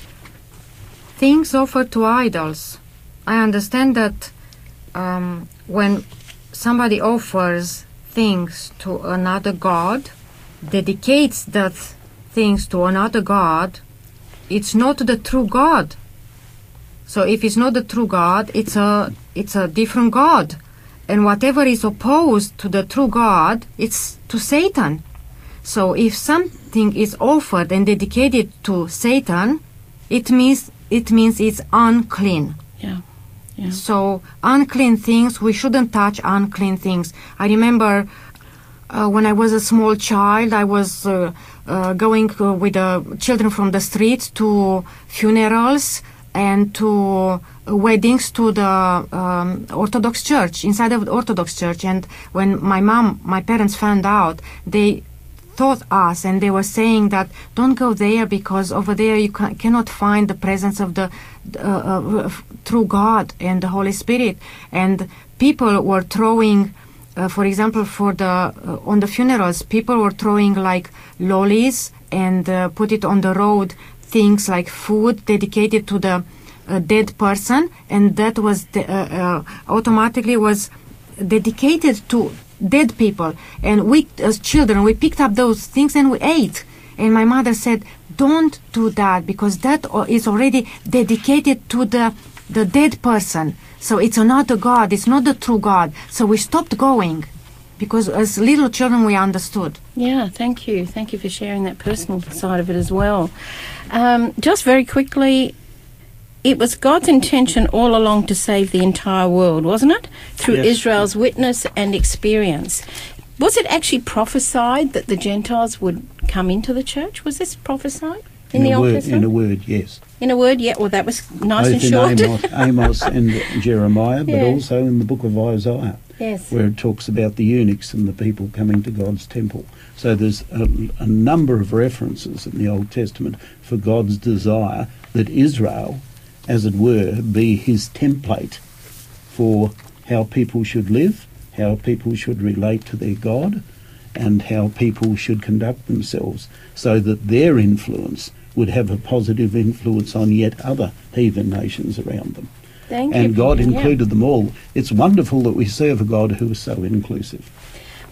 things offered to idols. I understand that um, when somebody offers things to another god, dedicates that things to another god, it's not the true god. So if it's not the true god, it's a it's a different god, and whatever is opposed to the true god, it's to Satan. So if something is offered and dedicated to Satan, it means it means it's unclean. Yeah. Yeah. So unclean things, we shouldn't touch unclean things. I remember uh, when I was a small child, I was uh, uh, going uh, with the children from the street to funerals and to weddings to the um, Orthodox Church inside of the Orthodox Church. And when my mom, my parents found out, they taught us and they were saying that don't go there because over there you ca- cannot find the presence of the uh, uh, true God and the Holy Spirit. And people were throwing uh, for example for the uh, on the funerals people were throwing like lollies and put it on the road things like food dedicated to the dead person. And that was the, uh, uh, automatically was dedicated to dead people. And we as children we picked up those things and we ate. And my mother said don't do that because that is already dedicated to the the dead person. So it's not another god it's not the true god. So we stopped going because as little children we understood. Yeah, thank you. Thank you for sharing that personal side of it as well. Um, just very quickly, it was God's intention all along to save the entire world, wasn't it? Through Yes. Israel's witness and experience. Was it actually prophesied that the Gentiles would come into the church? Was this prophesied in, the a Old word, Testament? in a word, yes. In a word, yeah. Well, that was nice Both and in short. Amos, (laughs) Amos and Jeremiah, but Yeah. also in the book of Isaiah, yes. where it talks about the eunuchs and the people coming to God's temple. So there's a, a number of references in the Old Testament for God's desire that Israel, as it were, be his template for how people should live, how people should relate to their God, and how people should conduct themselves so that their influence would have a positive influence on yet other heathen nations around them. Thank you. And God Yeah. included them all. It's wonderful that we serve a God who is so inclusive.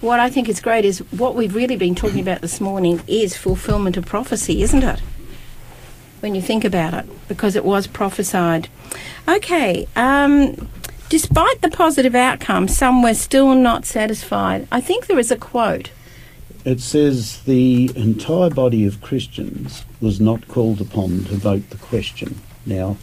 What I think is great is what we've really been talking about this morning is fulfillment of prophecy, isn't it? When you think about it, because it was prophesied. Okay, um, despite the positive outcome, some were still not satisfied. I think there is a quote. It says the entire body of Christians was not called upon to vote the question. Now,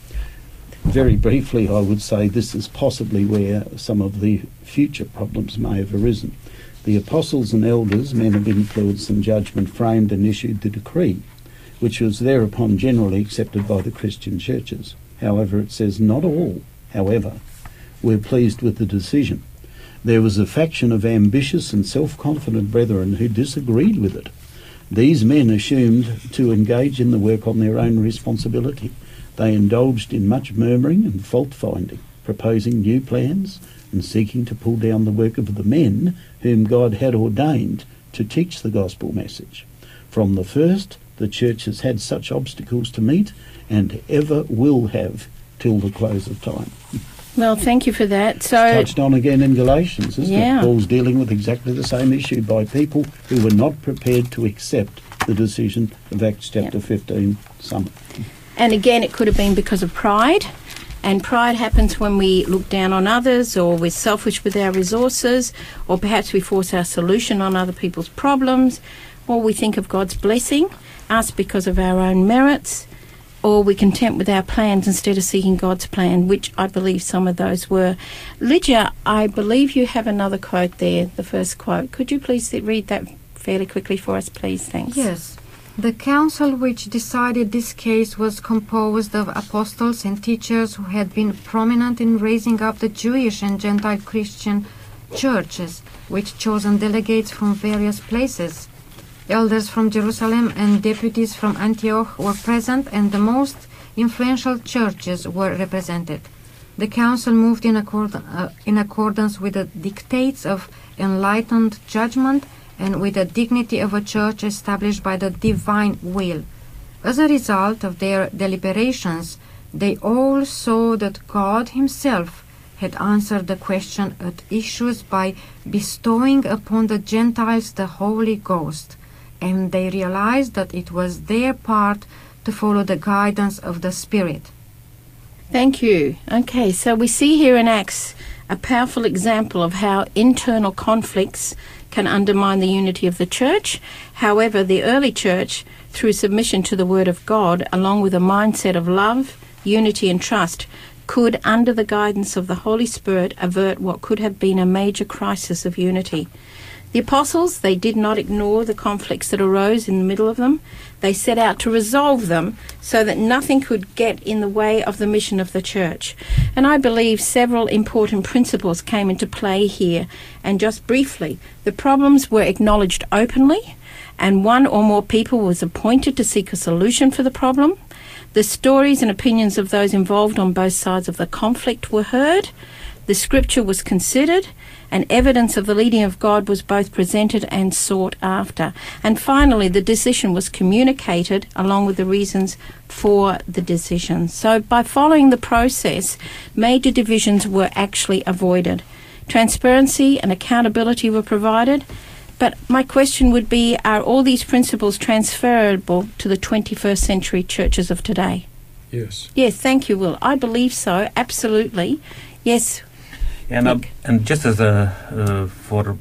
very briefly, I would say this is possibly where some of the future problems may have arisen. The apostles and elders, men of influence and judgment, framed and issued the decree, which was thereupon generally accepted by the Christian churches. However, it says not all, however, were pleased with the decision. There was a faction of ambitious and self confident brethren who disagreed with it. These men assumed to engage in the work on their own responsibility. They indulged in much murmuring and fault finding, proposing new plans and seeking to pull down the work of the men whom God had ordained to teach the gospel message. From the first, the church has had such obstacles to meet and ever will have till the close of time. Well, thank you for that. So, touched on again in Galatians, isn't Yeah. it? Paul's dealing with exactly the same issue by people who were not prepared to accept the decision of Acts chapter 15 summit. and again, it could have been because of pride. And pride happens when we look down on others, or we're selfish with our resources, or perhaps we force our solution on other people's problems, or we think of God's blessing, us because of our own merits, or we're content with our plans instead of seeking God's plan, which I believe some of those were. Lydia, I believe you have another quote there, the first quote. Could you please read that fairly quickly for us, please? Thanks. Yes. The council which decided this case was composed of apostles and teachers who had been prominent in raising up the Jewish and Gentile Christian churches, which chosen delegates from various places. Elders from Jerusalem and deputies from Antioch were present, and the most influential churches were represented. The council moved in, accord, uh, in accordance with the dictates of enlightened judgment and with the dignity of a church established by the divine will. As a result of their deliberations, they all saw that God Himself had answered the question at issues by bestowing upon the Gentiles the Holy Ghost, and they realized that it was their part to follow the guidance of the Spirit. Thank you. Okay, so we see here in Acts a powerful example of how internal conflicts can undermine the unity of the church. However, the early church, through submission to the Word of God, along with a mindset of love, unity, and trust, could, under the guidance of the Holy Spirit, avert what could have been a major crisis of unity. The apostles, they did not ignore the conflicts that arose in the middle of them. They set out to resolve them so that nothing could get in the way of the mission of the church. And I believe several important principles came into play here. And just briefly, the problems were acknowledged openly, and one or more people was appointed to seek a solution for the problem. The stories and opinions of those involved on both sides of the conflict were heard. The scripture was considered, and evidence of the leading of God was both presented and sought after. And finally, the decision was communicated along with the reasons for the decision. So, by following the process, major divisions were actually avoided. Transparency and accountability were provided. But my question would be are all these principles transferable to the 21st century churches of today? Yes. Yes, thank you, Will. I believe so, absolutely. Yes, And, uh, and just as a uh, for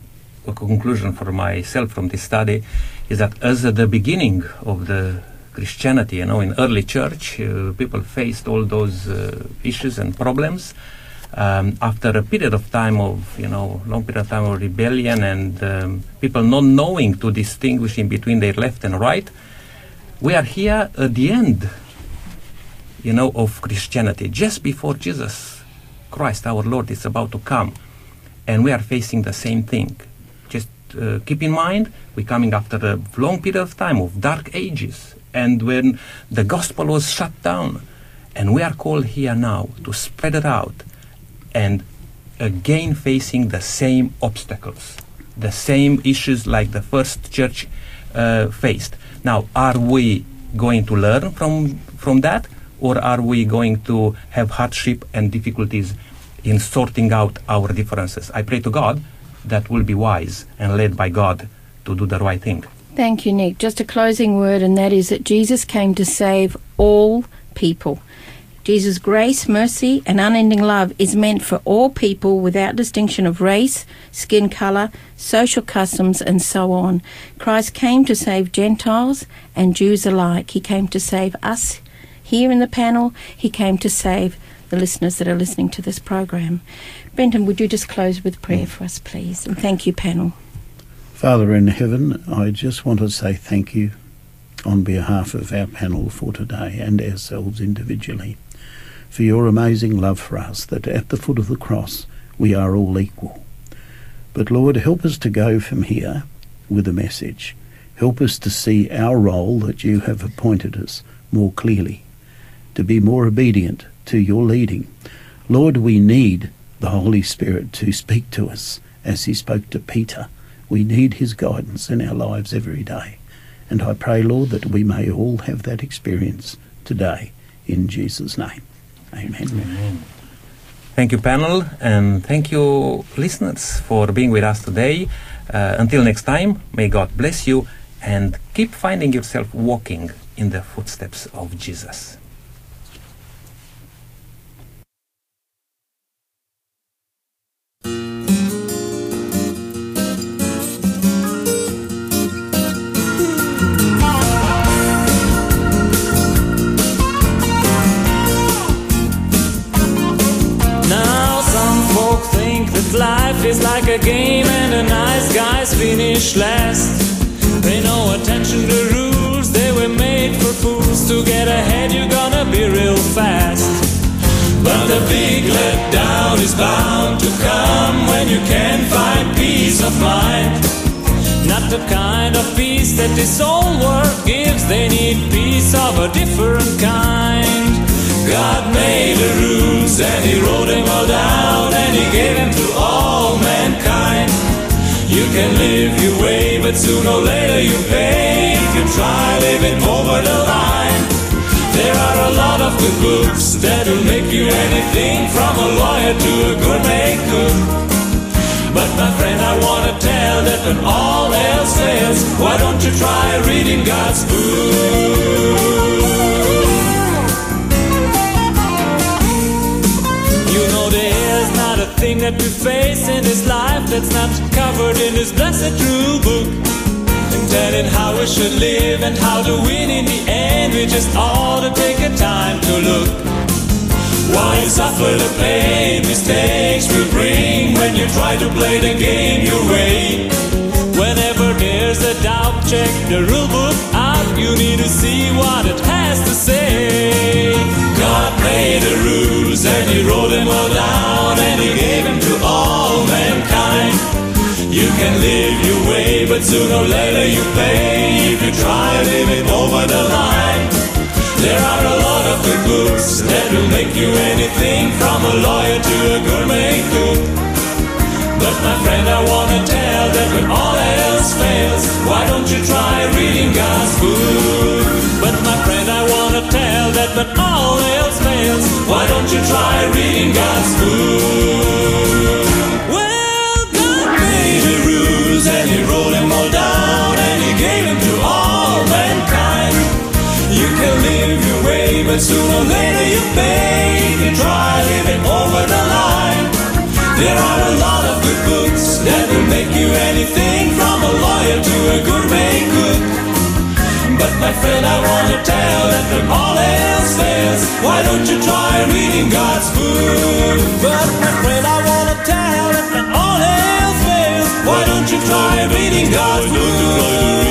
a conclusion for myself from this study is that as at the beginning of the Christianity, you know, in early church, uh, people faced all those uh, issues and problems. Um, after a period of time of, you know, long period of time of rebellion and um, people not knowing to distinguish in between their left and right, we are here at the end, you know, of Christianity, just before Jesus Christ, our Lord, is about to come, and we are facing the same thing. Just uh, keep in mind, we're coming after a long period of time of dark ages, and when the gospel was shut down, and we are called here now to spread it out, and again facing the same obstacles, the same issues like the first church uh, faced. Now, are we going to learn from from that, or are we going to have hardship and difficulties in sorting out our differences? I pray to God that we'll be wise and led by God to do the right thing. Thank you, Nick. Just a closing word, and that is that Jesus came to save all people. Jesus' grace, mercy, and unending love is meant for all people without distinction of race, skin colour, social customs, and so on. Christ came to save Gentiles and Jews alike. He came to save us here in the panel. He came to save the listeners that are listening to this program. Brenton, would you just close with prayer for us, please? And thank you, panel. Father in heaven, I just want to say thank you on behalf of our panel for today and ourselves individually for your amazing love for us, that at the foot of the cross we are all equal. But Lord, help us to go from here with a message. Help us to see our role that you have appointed us more clearly, to be more obedient to your leading. Lord, we need the Holy Spirit to speak to us as he spoke to Peter. We need his guidance in our lives every day. And I pray, Lord, that we may all have that experience today in Jesus' name. Amen. Amen. Thank you, panel, and thank you, listeners, for being with us today. Uh, until next time, may God bless you and keep finding yourself walking in the footsteps of Jesus. Is like a game and the nice guys finish last. Pay no attention to rules, they were made for fools. To get ahead, you're gonna be real fast. But the big letdown is bound to come when you can't find peace of mind. Not the kind of peace that this old world gives, they need peace of a different kind. God made the rules and He wrote them all down and He gave them to all mankind. You can live your way, but sooner or later you pay if you try living over the line. There are a lot of good books that will make you anything from a lawyer to a gourmet cook. But my friend, I wanna tell that when all else fails, why don't you try reading God's book? Not a thing that we face in this life that's not covered in this blessed true book. And telling how we should live and how to win in the end, we just ought to take a time to look. Why suffer the pain mistakes will bring when you try to play the game your way? Whenever there's a doubt, check the rule book out. You need to see what it has made the rules and He wrote them all down and He gave them to all mankind. You can live your way, but sooner or later you pay if you try living over the line. There are a lot of good books that will make you anything from a lawyer to a gourmet cook. But my friend, I wanna tell that when all else fails, why don't you try reading God's book? Tell that all else fails, why don't you try reading God's book? Well, God made the rules and He wrote them all down and He gave them to all mankind. You can live your way, but sooner or later you pay you try living over the line. There are a lot of good books that will make you anything from a lawyer to a gourmet cook. My friend, I want to tell that when all else fails, why don't you try reading God's book? But my friend, I want to tell that when all else fails, why don't you try reading God's book?